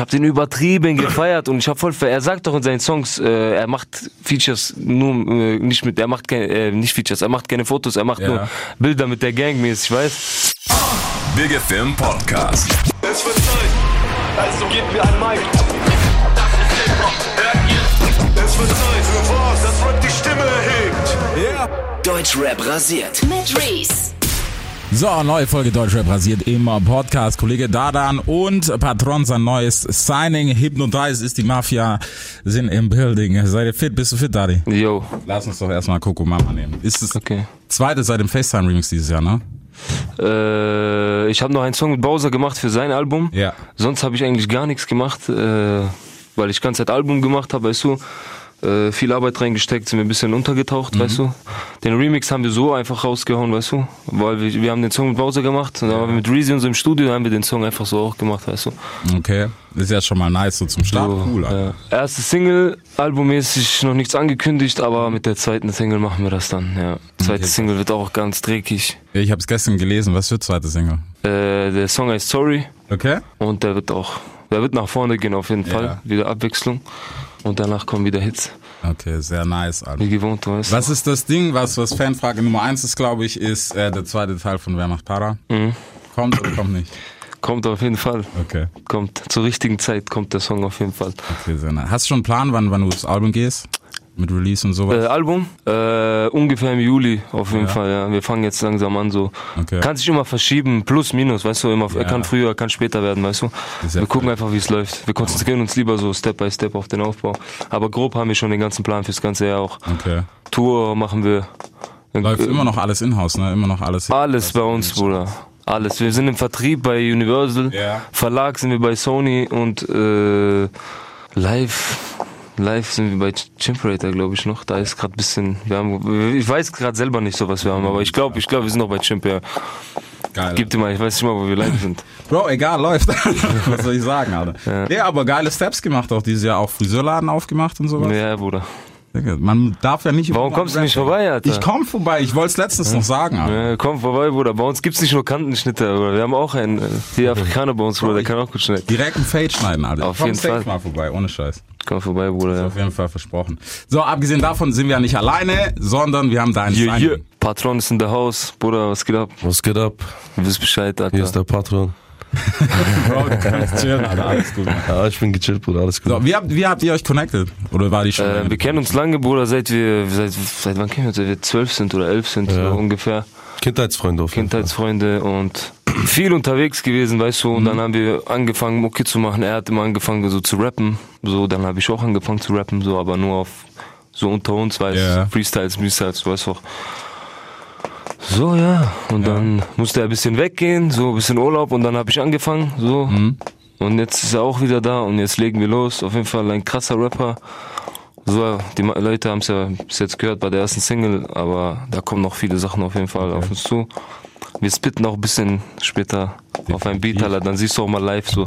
ich habe den übertrieben gefeiert und ich habe voll, er sagt doch in seinen Songs, äh, er macht Features nur äh, nicht mit, er macht keine, äh, nicht Features, er macht keine Fotos, er macht Ja. nur Bilder mit der Gang mäßig, weißt? Big FM Podcast. Es wird Zeit, also gebt mir ein Mic. Das ist Hip-Hop, hört ihr? Es wird Zeit für was, das Rap die Stimme erhebt. Deutschrap rasiert. Mit Reese. So, neue Folge Deutschrap rasiert im Podcast. Kollege Dadan und Patron sein neues Signing. Hypnotize ist die Mafia, sind im Building. Seid ihr fit? Bist du fit, Daddy? Yo, Lass uns doch erstmal Coco Mama nehmen. Ist das okay. zweite seit dem FaceTime Remix dieses Jahr, ne? Äh, ich habe noch einen Song mit Bowser gemacht für sein Album. Ja. Sonst habe ich eigentlich gar nichts gemacht, äh, weil ich ganze Zeit Album gemacht habe, weißt du. Äh, viel Arbeit reingesteckt, sind wir ein bisschen untergetaucht, weißt du. Den Remix haben wir so einfach rausgehauen, weißt du. Weil wir, wir haben den Song mit Bowser gemacht und dann waren wir mit Reezy und so im Studio, dann haben wir den Song einfach so auch gemacht, weißt du. Okay. Ist ja schon mal nice, so zum Start. So, cool, ja. Erste Single, albummäßig noch nichts angekündigt, aber mit der zweiten Single machen wir das dann, ja. Zweite Okay. Single wird auch ganz dreckig. Ich habe es gestern gelesen. Was für zweite Single? Äh, der Song heißt Sorry. Okay. Und der wird auch, der wird nach vorne gehen auf jeden Ja. Fall. Wieder Abwechslung. Und danach kommen wieder Hits. Okay, sehr nice, Alter. Wie gewohnt, du weißt. Was ist das Ding, was, was Fanfrage Nummer eins ist, glaube ich, ist äh, der zweite Teil von Wer macht Para? Mhm. Kommt oder kommt nicht? Kommt auf jeden Fall. Okay. Kommt. Zur richtigen Zeit kommt der Song auf jeden Fall. okay sehr nice. Hast du schon einen Plan, wann, wann du das Album gehst? Mit Release und sowas? Äh, Album? Äh, ungefähr im Juli, auf jeden Ja. Fall, ja. Wir fangen jetzt langsam an, so. Okay. Kann sich immer verschieben, plus, minus, weißt du, immer, Ja. kann früher, kann später werden, weißt du. Wir gucken cool. einfach, wie es läuft. Wir konzentrieren uns lieber so Step by Step auf den Aufbau. Aber grob haben wir schon den ganzen Plan fürs ganze Jahr auch. Okay. Tour machen wir. Läuft Äh, immer noch alles in-house, ne? Immer noch alles. Alles bei uns, Bruder. Alles. Wir sind im Vertrieb bei Universal. Ja. Verlag sind wir bei Sony und äh, live. Live sind wir bei Chimperator, glaube ich, noch. Da ist gerade bisschen. Wir haben, ich weiß gerade selber nicht so, was wir haben, aber ich glaube, ich glaube, wir sind noch bei Chimper. Geil. Gib dir mal, ich weiß nicht mal, wo wir live sind. Bro, egal, läuft. Was soll ich sagen, Alter? Ja. Ja. aber geile Steps gemacht auch dieses Jahr. Auch Friseurladen aufgemacht und sowas. Ja, Bruder. Man darf ja nicht... Warum kommst du nicht vorbei, Alter? Ich komm vorbei. Ich wollte es letztens noch sagen, Alter. Ja, komm vorbei, Bruder. Bei uns gibt's nicht nur Kantenschnitte, Bruder. Wir haben auch einen, äh, hier Afrikaner bei uns, Bruder, der kann auch gut schneiden. Direkt ein Fade schneiden, Alter. Auf komm jeden Fall. mal vorbei, ohne Scheiß. Komm vorbei, Bruder. Ja. Auf jeden Fall versprochen. So, abgesehen davon sind wir ja nicht alleine, sondern wir haben da einen. Patron ist in der Haus. Bruder, was geht ab? Was geht ab? Du wisst Bescheid, Alter. Hier ist der Patron. Bro, du kannst chillen, Alter. Alles gut. Ja, ich bin gechillt, Bruder, alles gut. So, wie habt, wie habt ihr euch connected? Oder war die schon? Äh, wir kennen uns lange, Bruder, seit wir, seit, seit wann kennen wir uns? Seit wir zwölf sind oder elf sind, Ja. so ungefähr. Kindheitsfreunde auf jeden Fall. Kindheitsfreunde und viel unterwegs gewesen, weißt du, und dann haben wir angefangen, Mucke zu machen. Er hat immer angefangen, so zu rappen. So, dann habe ich auch angefangen zu rappen, so, aber nur auf, so unter uns, weißt Ja. Freestyles, Freestyles, du weißt doch. So, ja. Und dann musste er ein bisschen weggehen, so ein bisschen Urlaub und dann habe ich angefangen, so. Mhm. Und jetzt ist er auch wieder da und jetzt legen wir los. Auf jeden Fall ein krasser Rapper. So, die Leute haben es ja bis jetzt gehört bei der ersten Single, aber da kommen noch viele Sachen auf jeden Fall auf uns zu. Wir spitten auch ein bisschen später auf ein Beat, Alter. Dann siehst du auch mal live so.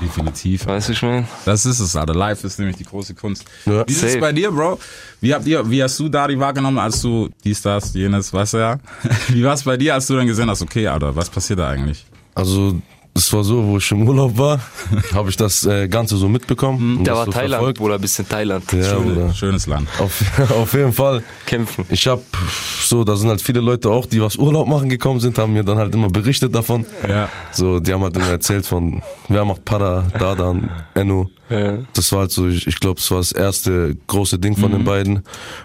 Definitiv. Weißt du, ich mein? Das ist es, Alter. Live ist nämlich die große Kunst. Ja. Wie ist es bei dir, Bro? Wie habt ihr, wie hast du Dari wahrgenommen, als du dies, das, jenes, weißt du ja? Wie war es bei dir, als du dann gesehen hast, okay, Alter, was passiert da eigentlich? Also, es war so, wo ich im Urlaub war, habe ich das äh, Ganze so mitbekommen. Der das war so Thailand, verfolgt. Bruder, bisschen Thailand. Ja, Schöne, schönes Land. Auf, auf jeden Fall. Kämpfen. Ich hab so, da sind halt viele Leute auch, die was Urlaub machen gekommen sind, haben mir dann halt immer berichtet davon. Ja. So, die haben halt immer erzählt von, wer macht Para, Dadan, Enno. Ja. Das war halt so, ich, ich glaube, das war das erste große Ding von den beiden.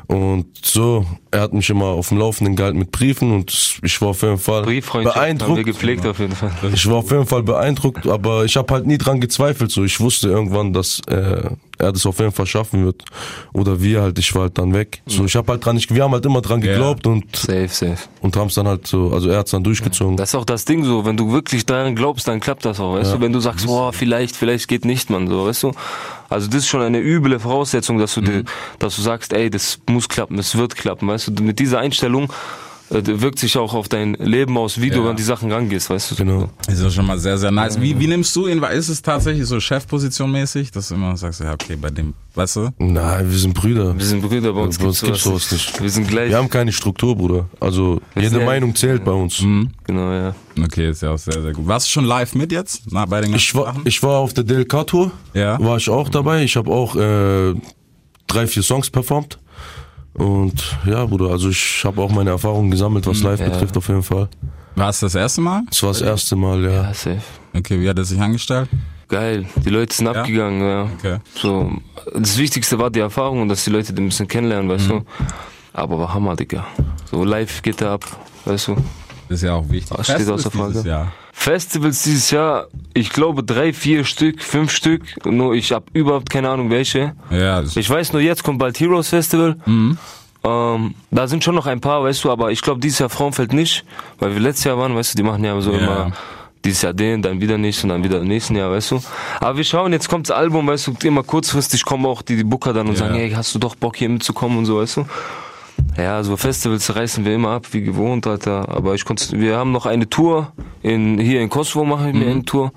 Und so, er hat mich immer auf dem Laufenden gehalten mit Briefen und ich war auf jeden Fall Brieffreundschaft haben wir beeindruckt. gepflegt auf jeden Fall. Ich war auf jeden Fall beeindruckt, aber ich habe halt nie dran gezweifelt. So, ich wusste irgendwann, dass äh, er das auf jeden Fall schaffen wird. Oder wir halt, ich war halt dann weg. So, ich habe halt dran, ich, wir haben halt immer dran Ja. geglaubt und Safe, safe. und haben es dann halt so, also er hat's dann durchgezogen. Das ist auch das Ding so, wenn du wirklich daran glaubst, dann klappt das auch, weißt du? Wenn du sagst, boah, vielleicht, vielleicht geht nicht, man, so, weißt du? Also das ist schon eine üble Voraussetzung, dass du dir, dass du sagst, ey, das muss klappen, das wird klappen, weißt du? Mit dieser Einstellung wirkt sich auch auf dein Leben aus, wie du Ja. an die Sachen rangehst, weißt du? Genau. Ist ja schon mal sehr, sehr nice. Wie, wie nimmst du ihn? Ist es tatsächlich so Chefposition mäßig, dass du immer sagst, ja, okay, bei dem, weißt du? Nein, wir sind Brüder. Wir sind Brüder, bei uns Bei uns gibt's sowas nicht. Wir sind gleich. Wir haben keine Struktur, Bruder. Also jede sind ja- Meinung zählt bei uns. Genau, ja. Okay, ist ja auch sehr, sehr gut. Warst du schon live mit jetzt? Na, bei den ganzen Ich war, Sachen? ich war auf der DLK-Tour, Ja. war ich auch dabei. Ich habe auch äh, drei, vier Songs performt. Und ja, Bruder, also ich habe auch meine Erfahrungen gesammelt, was live Ja. betrifft auf jeden Fall. War es das erste Mal? Das war das erste Mal, ja. Ja, safe. Okay, wie hat er sich angestellt? Geil. Die Leute sind abgegangen, ja. Okay. So, das Wichtigste war die Erfahrung und dass die Leute den ein bisschen kennenlernen, weißt du. Aber war Hammer, Digga. So live geht er ab, weißt du. Ist ja auch wichtig. Das steht außer Frage. Jahr. Festivals dieses Jahr, ich glaube drei, vier Stück, fünf Stück. Nur ich habe überhaupt keine Ahnung welche. Ja, Ich weiß nur, jetzt kommt bald Heroes Festival. Ähm, da sind schon noch ein paar, weißt du, aber ich glaube dieses Jahr Frauenfeld nicht, weil wir letztes Jahr waren, weißt du, die machen ja so Ja. immer dieses Jahr den, dann wieder nicht und dann wieder im nächsten Jahr, weißt du. Aber wir schauen, jetzt kommt das Album, weißt du, immer kurzfristig kommen auch die, die Booker dann und Ja. sagen, hey, hast du doch Bock hier mitzukommen und so, weißt du. Ja, so Festivals reißen wir immer ab, wie gewohnt, Alter. Aber ich konnte, wir haben noch eine Tour in, hier in Kosovo mache ich Mhm. mir eine Tour.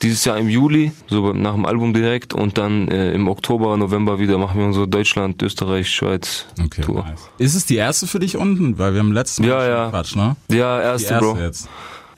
Dieses Jahr im Juli, so nach dem Album direkt und dann äh, im Oktober, November wieder machen wir unsere Deutschland, Österreich, Schweiz Okay, Tour. nice. Ist es die erste für dich unten? Weil wir haben letztes Mal Ja, schon ja. Quatsch, ne? Ja, erste, erste Bro. jetzt.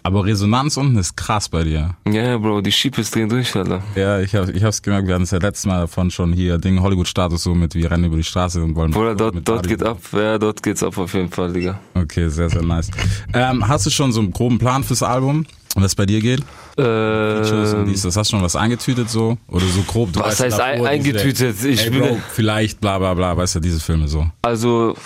Aber Resonanz unten ist krass bei dir. Ja, ja, Bro, die Schiebes drehen durch, Alter. Ja, ich, hab, ich hab's gemerkt, wir hatten es ja letztes Mal davon schon hier, Ding Hollywood-Status so mit, wir rennen über die Straße und wollen... Bruder, dort, dort Party- geht ab. Ja, dort geht's ab auf jeden Fall, Digga. Okay, sehr, sehr nice. Ähm, hast du schon so einen groben Plan fürs Album, was bei dir geht? Dies, das hast du schon was eingetütet so? Oder so grob? Du Was heißt davor ein- eingetütet? Ich Ey, Bro, vielleicht bla bla bla, weißt du, diese Filme so. also,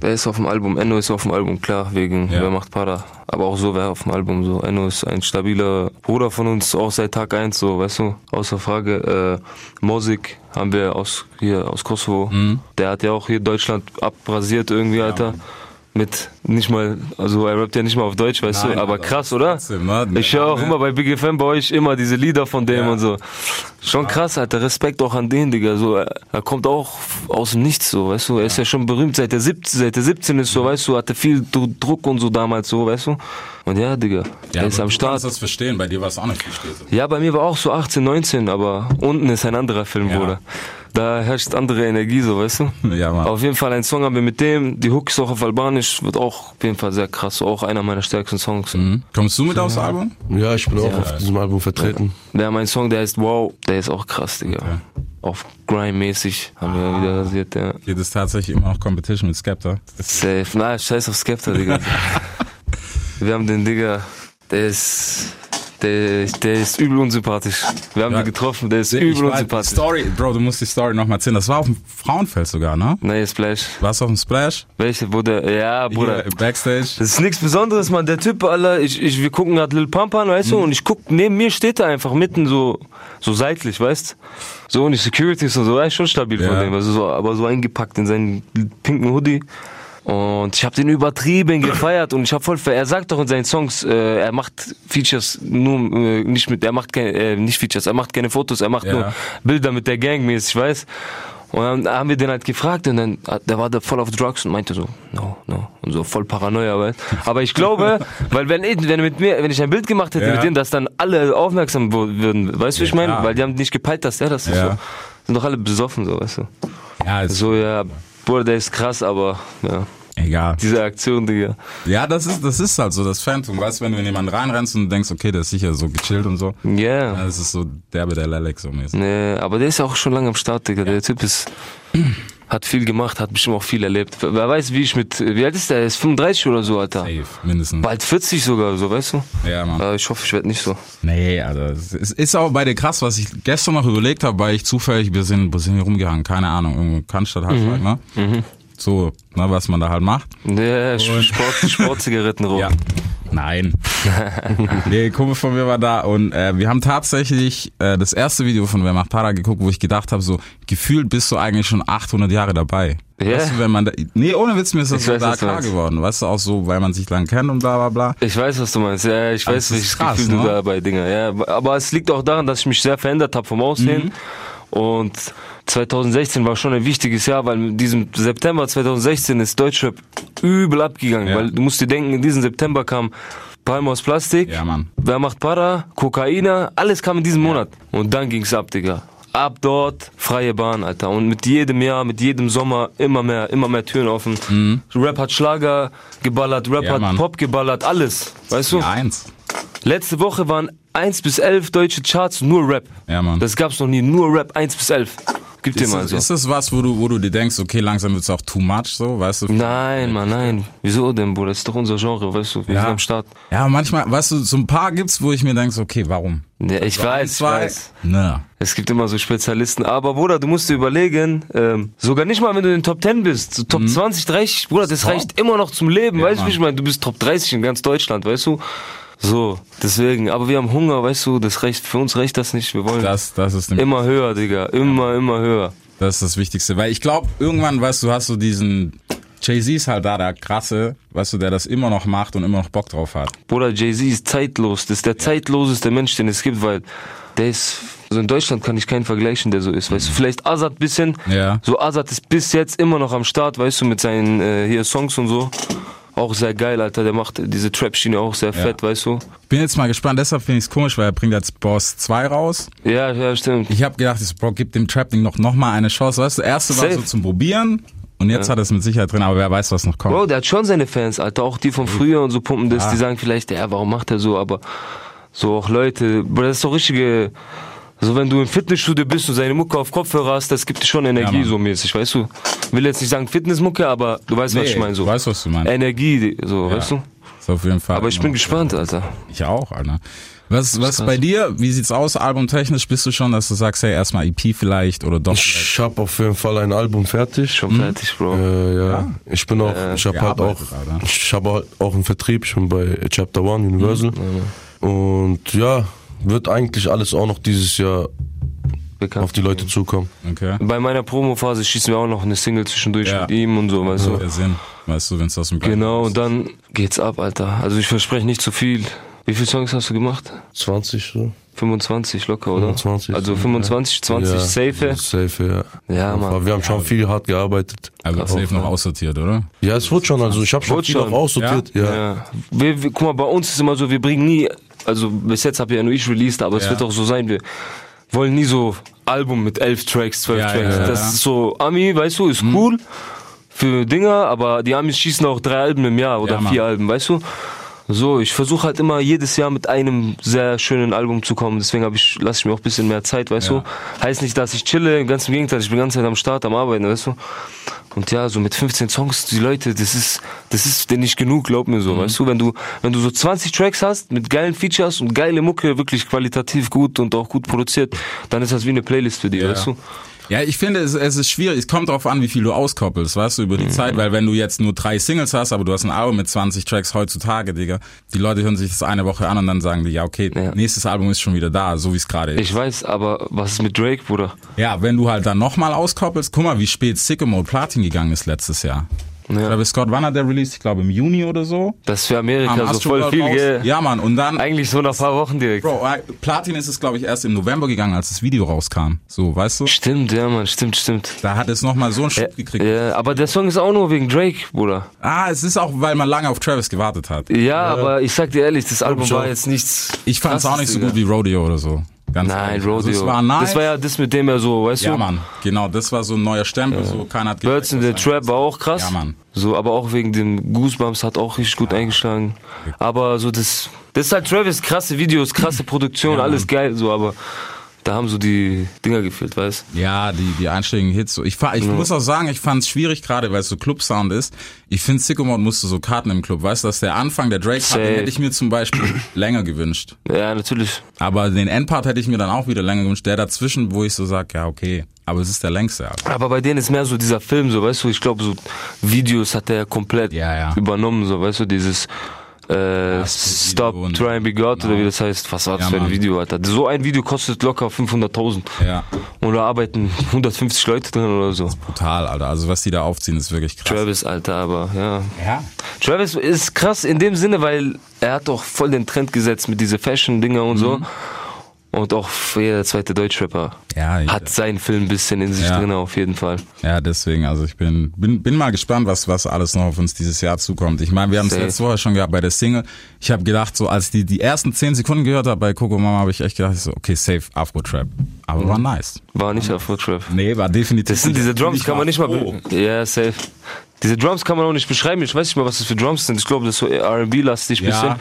wer ist auf dem Album? Enno ist auf dem Album, klar, wegen Ja. Wer macht Para. Aber auch so, wer auf dem Album so. Enno ist ein stabiler Bruder von uns, auch seit Tag eins so, weißt du, außer Frage. Äh, Mosik haben wir aus, hier, aus Kosovo. Mhm. Der hat ja auch hier Deutschland abrasiert irgendwie, Alter. Mit nicht mal, also er rappt ja nicht mal auf Deutsch, weißt Nein, du, aber krass, oder? trotzdem, ne? Ich höre auch Ja. immer bei Big FM bei euch immer diese Lieder von dem Ja. und so. Schon krass, Alter, Respekt auch an den, Digga. So, er, kommt auch aus dem Nichts, so, weißt du. Er ist ja schon berühmt seit der 17, seit der 17 ist so, weißt du, hatte viel Dru- Druck und so damals, so, weißt du. Und ja, Digga, er ist am du Start. kannst das verstehen, bei dir war es auch nicht viel steht. Ja, bei mir war auch so 18, 19, aber unten ist ein anderer Film, Ja. Bruder. Da herrscht andere Energie, so, weißt du. Ja, Mann. Auf jeden Fall ein Song haben wir mit dem, die Hook ist auch auf Albanisch, wird auch auf jeden Fall sehr krass, auch einer meiner stärksten Songs. Mhm. Kommst du mit aufs Album? Ja, ich bin auch auf diesem Album vertreten. Wir haben einen Song, der heißt Wow, der ist auch krass, Digga. Auf Grime-mäßig haben wir wieder rasiert, ja. Geht es tatsächlich immer noch Competition mit Skepta? Safe. Na, scheiß auf Skepta, Digga. wir haben den Digga, der ist, der, der ist übel unsympathisch. Wir haben Ja. den getroffen, der ist Ich übel unsympathisch. Story, Bro, du musst die Story noch mal erzählen. Das war auf dem Frauenfeld sogar, ne? Nee, Splash. Warst du auf dem Splash? Welche, wo der, ja, Bruder. Hier, Backstage? Das ist nichts Besonderes, man. Der Typ, Alter, ich, ich, wir gucken gerade Lil Pump an, weißt du, und ich guck, neben mir steht er einfach mitten so, so seitlich, weißt So, und die Securities und so, ist schon stabil von Ja. dem, also so, aber so eingepackt in seinen pinken Hoodie. Und ich habe den übertrieben gefeiert und ich habe voll, ver- er sagt doch in seinen Songs, äh, er macht Features nur äh, nicht mit, er macht keine, äh, nicht Features, er macht keine Fotos, er macht Ja. nur Bilder mit der Gang mäßig, weißt Und dann haben wir den halt gefragt und dann, hat- der war da voll auf Drugs und meinte so, no, no, und so voll Paranoia, weißt Aber ich glaube, weil wenn, ich- wenn er mit mir, wenn ich ein Bild gemacht hätte Ja. mit dem, dass dann alle aufmerksam würden, weißt du, wie ich Ja, meine? Weil die haben nicht gepeilt, dass der das ist. Ja. So. Sind doch alle besoffen, so, weißt du. Ja, So, ja, Bruder, der ist krass, aber, ja, egal. diese Aktion, Digga. Ja, das ist, das ist halt so das Phantom. Weißt du, wenn du in jemanden reinrennst und denkst, okay, der ist sicher so gechillt und so. Ja. Ja, das ist so derbe der Lelek so mäßig. Nee, aber der ist ja auch schon lange am Start, Digga. Der Typ ist, hat viel gemacht, hat bestimmt auch viel erlebt. Wer weiß, wie ich mit, wie alt ist der? Er ist 35 oder so, Alter. Safe, mindestens. Bald 40 sogar, so, weißt du? Ja, Mann. Aber ich hoffe, ich werde nicht so. Nee, also es ist, auch bei dir krass, was ich gestern noch überlegt habe, weil ich zufällig, wir sind, wo sind wir rumgehangen? Keine Ahnung, irgendwo Cannstatt halt, ne? So, ne, was man da halt macht. Nee, Sport, Sportzigaretten rum. Ja. Nein. nee, Kumpel von mir war da und äh, wir haben tatsächlich äh, das erste Video von Wer macht Para geguckt, wo ich gedacht habe, so gefühlt bist du eigentlich schon 800 Jahre dabei. Ja. Weißt du, wenn man da, nee, ohne Witz, mir ist das Ich so weiß, da klar meinst. geworden. Weißt du, auch so, weil man sich lang kennt und bla bla bla. Ich weiß, was du meinst. Ja, ich Also, weiß, welches krass, Gefühl ne? du dabei, Dinger. Ja, aber es liegt auch daran, dass ich mich sehr verändert habe vom Aussehen. Und 2016 war schon ein wichtiges Jahr, weil in diesem September 2016 ist Deutschrap übel abgegangen, Ja. weil du musst dir denken, in diesem September kam Palm aus Plastik, Ja, Mann. Wer macht Para, Kokaina, alles kam in diesem Monat. Und dann ging's ab, Digga. Ab dort, freie Bahn, Alter. Und mit jedem Jahr, mit jedem Sommer immer mehr, immer mehr Türen offen. Rap hat Schlager geballert, Rap Mhm. Ja, hat Mann. Pop geballert, alles. Weißt du? Die Eins. Letzte Woche waren 1 bis 11 deutsche Charts nur Rap. Ja, Mann. Das gab's noch nie, nur Rap 1 bis 11. Gib dir Ist, mal das, so. ist das was, wo du, wo du dir denkst, okay, langsam wird's auch too much, so, weißt du? Nein, Mann, nein. Wieso denn, Bruder? Das ist doch unser Genre, weißt du? Wir Ja. sind am Start. Ja, manchmal, weißt du, so ein paar gibt's, wo ich mir denk, so, okay, warum? Ja, ich weiß, ich weiß. Na. Es gibt immer so Spezialisten. Aber Bruder, du musst dir überlegen, ähm, sogar nicht mal, wenn du in den Top 10 bist, so Top 20, 30, Bruder, das Top. reicht immer noch zum Leben. Mhm. Ja, weißt du, wie ich meine? Du bist Top 30 in ganz Deutschland, weißt du? So, deswegen. Aber wir haben Hunger, weißt du, das reicht, für uns reicht das nicht. Wir wollen Das, das ist immer höher, Digga. Immer, immer höher. Das ist das Wichtigste, weil ich glaube, irgendwann, weißt du, hast du diesen Jay-Z ist halt da der krasse, weißt du, der das immer noch macht und immer noch Bock drauf hat. Bruder, Jay-Z ist zeitlos. Das ist der zeitloseste Mensch, den es gibt, weil der ist, also in Deutschland kann ich keinen vergleichen, der so ist, weißt du. Vielleicht Azad bisschen. Ja. So Azad ist bis jetzt immer noch am Start, weißt du, mit seinen äh, hier Songs und so. Auch sehr geil, Alter. Der macht diese Trap-Schiene auch sehr fett, weißt du. Bin jetzt mal gespannt, deshalb finde ich es komisch, weil er bringt jetzt Boss 2 raus. Ja, ja, stimmt. Ich habe gedacht, ich so, Bro, gib dem Trap-Ding noch, noch mal eine Chance. Weißt du, der erste war so zum Probieren und jetzt hat er es mit Sicherheit drin, aber wer weiß, was noch kommt. Bro, der hat schon seine Fans, Alter. Auch die von früher und so pumpen das. Ja. Die sagen vielleicht, ja, warum macht er so? Aber so auch Leute, Bro, das ist doch richtige. So, wenn du im Fitnessstudio bist und seine Mucke auf Kopfhörer hast, das gibt dir schon Energie, Mann. so mäßig, weißt du? Will jetzt nicht sagen Fitnessmucke, aber du weißt, was Nee, ich meine, so. du weißt, was du meinst. Energie, so, weißt du? Ist auf jeden Fall. Aber ich bin gespannt, Alter. Ich auch, Alter. Was, was bei dir, wie sieht's aus, albumtechnisch? Bist du schon, dass du sagst, hey, erstmal EP vielleicht oder doch? Ich habe auf jeden Fall ein Album fertig. Schon fertig, Bro. Äh, ja. ich bin auch, ich habe halt auch, Alter. ich habe halt auch einen Vertrieb, ich bin bei Chapter One Universal. Und ja, wird eigentlich alles auch noch dieses Jahr Bekannt. auf die Leute zukommen. Okay. Bei meiner Promophase schießen wir auch noch eine Single zwischendurch Ja. mit ihm und so, weißt So. du? Sinn, weißt du, wenn's aus dem Genau, und dann geht's ab, Alter. Also ich verspreche nicht zu viel. Wie viele Songs hast du gemacht? 20 so. 25 locker, oder? 25, Also ja. 25, 20 ja, safe. Safe, ja. Ja, Mann. Aber wir haben schon viel hart gearbeitet. Aber wird safe noch aussortiert, oder? Ja, es wird schon, also ich habe schon viel schon. noch aussortiert. Ja. Ja. Wir, wir, guck mal, bei uns ist immer so, wir bringen nie, also bis jetzt habe ja nur ich released, aber es Ja. wird auch so sein, wir wollen nie so Album mit elf Tracks, zwölf Ja, Tracks. ja, das ist so, Ami, weißt du, ist cool für Dinger, aber die Amis schießen auch drei Alben im Jahr oder vier Alben, weißt du? So, ich versuche halt immer jedes Jahr mit einem sehr schönen Album zu kommen. Deswegen habe ich, lasse ich mir auch ein bisschen mehr Zeit, weißt Ja. du? Heißt nicht, dass ich chille, ganz im Gegenteil, ich bin die ganze Zeit am Start, am Arbeiten, weißt du? Und ja, so mit 15 Songs, die Leute, das ist, das ist denn nicht genug, glaub mir so, weißt du? Wenn du, wenn du so 20 Tracks hast, mit geilen Features und geile Mucke, wirklich qualitativ gut und auch gut produziert, dann ist das wie eine Playlist für die, weißt du? Ja, ich finde, es, es ist schwierig. Es kommt drauf an, wie viel du auskoppelst, weißt du, über die Mhm. Zeit. Weil wenn du jetzt nur drei Singles hast, aber du hast ein Album mit 20 Tracks heutzutage, Digga, die Leute hören sich das eine Woche an und dann sagen die, ja, okay, Ja. nächstes Album ist schon wieder da, so wie es gerade ist. Ich weiß, aber was ist mit Drake, Bruder? Ja, wenn du halt dann nochmal auskoppelst, guck mal, wie spät Sicko Mode Platin gegangen ist letztes Jahr. Ja. Travis Scott, wann hat der released? Ich glaube im Juni oder so. Das ist für Amerika Am so voll viel, raus. gell? Ja, Mann, und dann, Eigentlich so nach ein paar Wochen direkt. Bro, äh, Platin ist es, glaube ich, erst im November gegangen, als das Video rauskam. So, weißt du? Stimmt, ja, Mann, stimmt, stimmt. Da hat es nochmal so einen Ja, Schub gekriegt. ja, aber der Song ist auch nur wegen Drake, Bruder. Ah, es ist auch, weil man lange auf Travis gewartet hat. Ja, aber ich sag dir ehrlich, das Album war jetzt nichts. Ich fand es auch nicht so gut wie Rodeo oder so. Ganz Nein, ehrlich. Rodeo. Also es war nice. Das war ja das, mit dem er so, weißt ja, du? Mann, genau, das war so ein neuer Stempel, so keiner hat Birds in the Trap war auch krass. Ja, Mann. So, aber auch wegen dem Goosebumps hat auch richtig gut eingeschlagen. Aber so das, das ist halt Travis, krasse Videos, krasse Produktion, Ja, alles geil, so, aber da haben so die Dinger gefehlt, weißt Ja, die, die einschlägigen Hits. So. Ich, fa- ich muss auch sagen, ich fand es schwierig, gerade weil es so Club-Sound ist. Ich finde, Sicko Mode musste so Karten im Club. Weißt du, dass der Anfang, der Drake hat, den Safe. hätte ich mir zum Beispiel länger gewünscht. Ja, natürlich. Aber den Endpart hätte ich mir dann auch wieder länger gewünscht. Der dazwischen, wo ich so sag, ja, okay. Aber es ist der längste. Alter. Aber bei denen ist mehr so dieser Film, so, weißt du, ich glaube, so Videos hat er komplett Ja, ja. übernommen, so, weißt du, dieses äh, das Stop, Video Try and Be God oder Genau. wie das heißt. Was war das Ja, für ein Mann. Video, Alter? So ein Video kostet locker 500.000. Ja, Und da arbeiten 150 Leute drin oder so. brutal, Alter. Also was die da aufziehen, ist wirklich krass. Travis, Alter, aber ja. Ja. Travis ist krass in dem Sinne, weil er hat doch voll den Trend gesetzt mit diese Fashion-Dinger und so. Und auch jeder zweite Deutschrapper Ja, hat seinen Film ein bisschen in sich Ja. drin, auf jeden Fall. Ja, deswegen, also ich bin, bin, bin mal gespannt, was, was alles noch auf uns dieses Jahr zukommt. Ich meine, wir haben es letzte Woche schon gehabt bei der Single. Ich habe gedacht, so als die die ersten zehn Sekunden gehört habe bei Coco Mama, habe ich echt gedacht, so, okay, safe, Afro-Trap. Aber war nice. War nicht Afro-Trap. Nee, war definitiv. Das sind diese Drums, kann man nicht mal. Oh. Ja, safe. Diese Drums kann man auch nicht beschreiben. Ich weiß nicht mal, was das für Drums sind. Ich glaube, das ist so RB-lastig bisschen.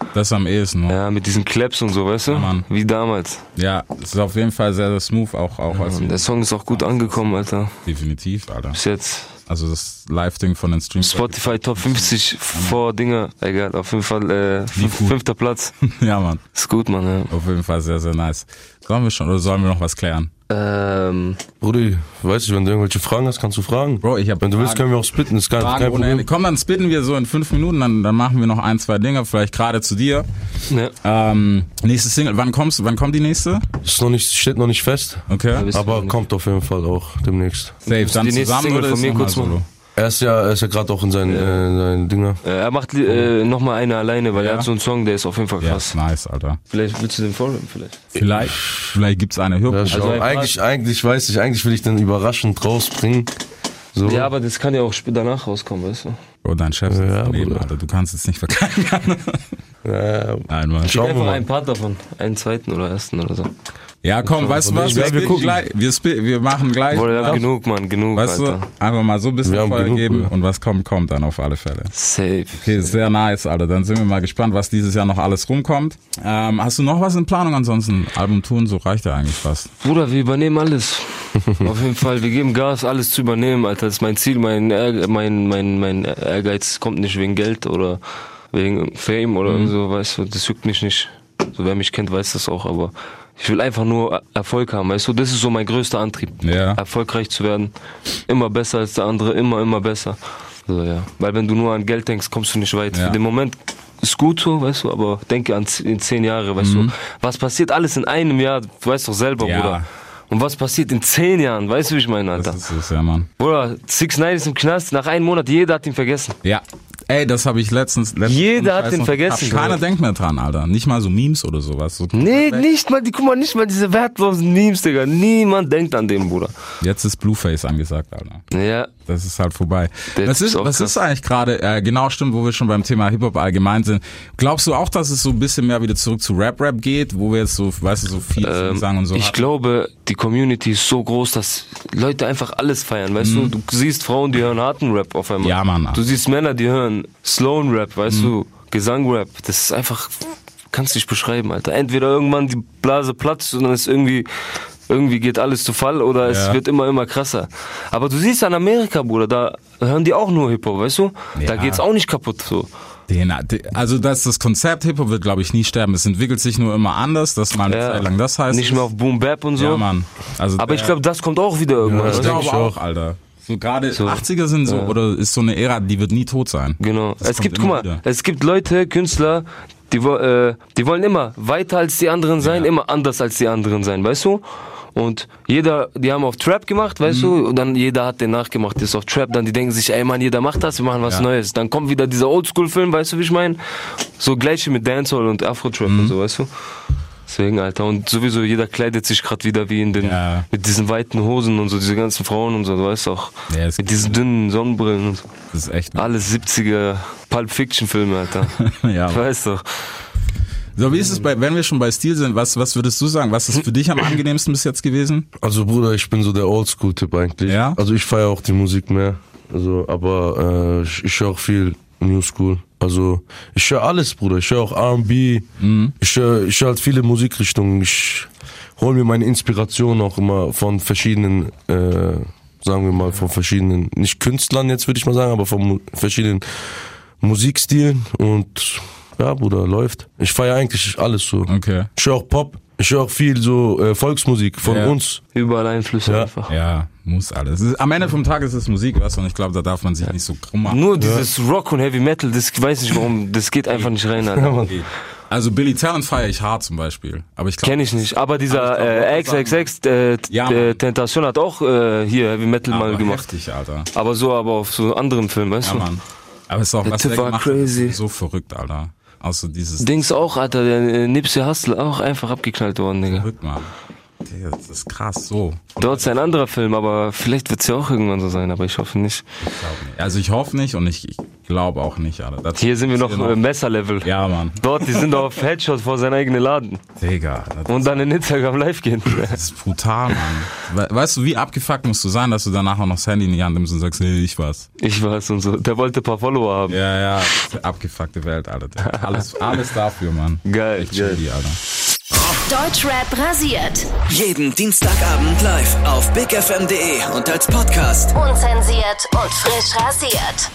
Ja, das am ehesten. Ja. Ja, mit diesen Claps und so, weißt du? Ja, Mann. Wie damals. ja, es ist auf jeden Fall sehr, sehr smooth, auch, auch Und der Song ist auch gut angekommen, Alter. definitiv, Alter. Bis jetzt. Also das Live-Ding von den Streams. Spotify Top 50 vor Dinger. Egal, auf jeden Fall äh, fünfter Platz. ja, Mann. Ist gut, Mann. Ja. Auf jeden Fall sehr, sehr nice. Sollen wir schon oder sollen wir noch was klären? Ähm, Brudi, weiß ich, wenn du irgendwelche Fragen hast, kannst du fragen. Bro, ich hab Wenn du willst, können wir auch splitten, ist kein, Fragen kein ohne. Problem. Komm, dann spitten wir so in fünf Minuten, dann, dann machen wir noch ein, zwei Dinge, vielleicht gerade zu dir. ja. Ähm, nächste Single, wann kommst du, wann kommt die nächste? Ist noch nicht, steht noch nicht fest, Okay. wir aber kommt auf jeden Fall auch demnächst. Safe, dann die nächste zusammen Single oder von mir kurz mal? solo? Er ist ja, er ist ja gerade auch in seinen, äh, seinen Dinger. Äh, Er macht äh, nochmal eine alleine, weil Ja. er hat so einen Song, der ist auf jeden Fall Ja, krass. ist nice, Alter. Vielleicht willst du den vorrappen, vielleicht. Vielleicht, vielleicht gibt's eine Ja, Hörprobe. paar- eigentlich, eigentlich weiß ich, eigentlich will ich den überraschend rausbringen. So. Ja, aber das kann ja auch sp- danach rauskommen, weißt du? Bro, dein Chef sitzt Ja, daneben. Alter. Du kannst es nicht verkacken. Ja, Nein, Mann. Schauen wir Einfach mal. einen Part davon. Einen zweiten oder ersten oder so. Ja, komm, weißt du was? Wir, wir gucken. gleich, wir, wir machen gleich. Boah, wir haben was, genug, Mann, genug, weißt Alter. du, einfach mal so ein bisschen Feuer genug, geben und was kommt, kommt dann auf alle Fälle. Safe. Okay, sehr nice, Alter. Dann sind wir mal gespannt, was dieses Jahr noch alles rumkommt. Ähm, hast du noch was in Planung? Ansonsten Album tun, so reicht ja eigentlich fast. Bruder, wir übernehmen alles. Auf jeden Fall, wir geben Gas, alles zu übernehmen, Alter. Das ist mein Ziel, mein, Ehrge- mein, mein, mein Ehrgeiz kommt nicht wegen Geld oder wegen Fame oder Mhm. so, weißt du. Das juckt mich nicht. So, wer mich kennt, weiß das auch, aber ich will einfach nur Erfolg haben, weißt du. Das ist so mein größter Antrieb. Ja. Erfolgreich zu werden. Immer besser als der andere, immer, immer besser. So, ja. Weil wenn du nur an Geld denkst, kommst du nicht weit. Ja. Für den Moment ist gut so, weißt du, aber denke an in zehn Jahre, weißt Mhm. du. Was passiert alles in einem Jahr, du weißt doch selber, Ja. Bruder. Und was passiert in zehn Jahren, weißt du, wie ich meine, Alter? Das ist es, ja, Mann. Bruder, Six Nine ist im Knast, nach einem Monat, jeder hat ihn vergessen. Ja. Ey, das habe ich letztens. letztens Jeder hat den vergessen, Hab keiner denkt mehr dran, Alter. Nicht mal so Memes oder sowas. So Nee, nicht mal, die, guck mal, nicht mal diese wertlosen Memes, Digga. Niemand denkt an den, Bruder. Jetzt ist Blueface angesagt, Alter. Ja, Das ist halt vorbei. Der was ist ist, was krass. ist eigentlich gerade, äh, genau stimmt, wo wir schon beim Thema Hip-Hop allgemein sind. Glaubst du auch, dass es so ein bisschen mehr wieder zurück zu Rap-Rap geht, wo wir jetzt so, weißt du, so viel ähm, sagen und so ich hatten? glaube, die Community ist so groß, dass Leute einfach alles feiern, weißt du? Du siehst Frauen, die hören harten Rap auf einmal. Mhm. Ja, Mann. Du siehst Männer, die hören Sloan Rap, weißt Mhm. du? Gesang-Rap. Das ist einfach, kannst nicht beschreiben, Alter. Entweder irgendwann die Blase platzt und dann ist irgendwie, irgendwie geht alles zu Fall oder es Ja. wird immer, immer krasser. Aber du siehst an Amerika, Bruder, da hören die auch nur Hip-Hop, weißt du? Da Ja. geht's auch nicht kaputt, so. Den, also das, das Konzept Hip-Hop wird, glaube ich, nie sterben. Es entwickelt sich nur immer anders, dass mal eine Ja. Zeit lang das heißt. Nicht mehr auf Boom Bap und so. Ja, Mann. Also Aber ich glaube, das kommt auch wieder irgendwann. Ja, ich du? glaube auch. Alter. So gerade So. 80er sind so, Ja. oder ist so eine Ära, die wird nie tot sein. Genau. Das es gibt, guck mal, wieder. es gibt Leute, Künstler, die, äh, die wollen immer weiter als die anderen sein, Ja. immer anders als die anderen sein, weißt du? Und jeder, die haben auf Trap gemacht, weißt Mhm. du, und dann jeder hat den nachgemacht, ist auf Trap, dann die denken sich, ey Mann, jeder macht das, wir machen was Ja. Neues. Dann kommt wieder dieser Oldschool-Film, weißt du, wie ich meine? So gleiche mit Dancehall und Afro-Trap Mhm. und so, weißt du? Deswegen, Alter, und sowieso jeder kleidet sich gerade wieder wie in den, Ja. mit diesen weiten Hosen und so, diese ganzen Frauen und so, du weißt auch. Ja, mit diesen dünnen Sonnenbrillen und so. Das ist echt. Alles 70er Pulp Fiction Filme, Alter. ja. Ich weiß doch. So, wie ist es bei, wenn wir schon bei Stil sind, was, was würdest du sagen? Was ist für dich am angenehmsten bis jetzt gewesen? Also Bruder, ich bin so der Oldschool-Typ eigentlich. Ja? Also ich feiere auch die Musik mehr. Also, aber äh, ich, ich höre auch viel New School. Also ich höre alles, Bruder. Ich höre auch R&B. Ich höre ich hör halt viele Musikrichtungen. Ich hole mir meine Inspiration auch immer von verschiedenen, äh, sagen wir mal, von verschiedenen, nicht Künstlern jetzt würde ich mal sagen, aber von mu verschiedenen Musikstilen und ja, Bruder, läuft. Ich feiere eigentlich alles so. Okay. Ich höre auch Pop. Ich höre auch viel so äh, Volksmusik von Ja. uns. Überall Einflüsse Ja. einfach. Ja, muss alles. Es ist, am Ende vom Tag ist es Musik, weißt du, und ich glaube, da darf man sich nicht so krumm machen. Nur dieses Rock und Heavy Metal, das weiß nicht warum, das geht einfach nicht rein, Alter. Also Billy Talent feiere ich hart zum Beispiel. Aber ich glaube, Kenn ich nicht. Aber dieser Aber äh, XXX äh, Ja, äh, Mann. Tentation hat auch äh, hier Heavy Metal mal gemacht. heftig, Alter. Aber so, aber auf so anderen Filmen, weißt Ja, du? Mann. Aber es ist auch, Der was der war gemacht crazy. so verrückt, Alter. Also dieses Dings auch, Alter, der äh, Nipsey Hussle auch einfach abgeknallt worden, Digga. Rück mal. Das ist krass, so. Dort ist ein anderer Film, aber vielleicht wird's ja auch irgendwann so sein, aber ich hoffe nicht. Ich glaub nicht. Also ich hoffe nicht und ich, ich glaube auch nicht, Alter. Das Hier sind wir noch ist äh, Messerlevel. Ja, Mann. Dort, die sind auf Headshot vor seinem eigenen Laden. Digga, Und dann in Instagram live gehen. das ist brutal, Mann. We weißt du, wie abgefuckt musst du sein, dass du danach auch noch das Handy in die Hand nimmst und sagst, nee, ich war's. Ich weiß und so. Der wollte ein paar Follower haben. Ja, ja, abgefuckte Welt, Alter. Alles, alles dafür, Mann. Geil, Echt geil. chilly, Alter. Deutschrap rasiert. Jeden Dienstagabend live auf bigfm.de und als Podcast. Unzensiert und frisch rasiert.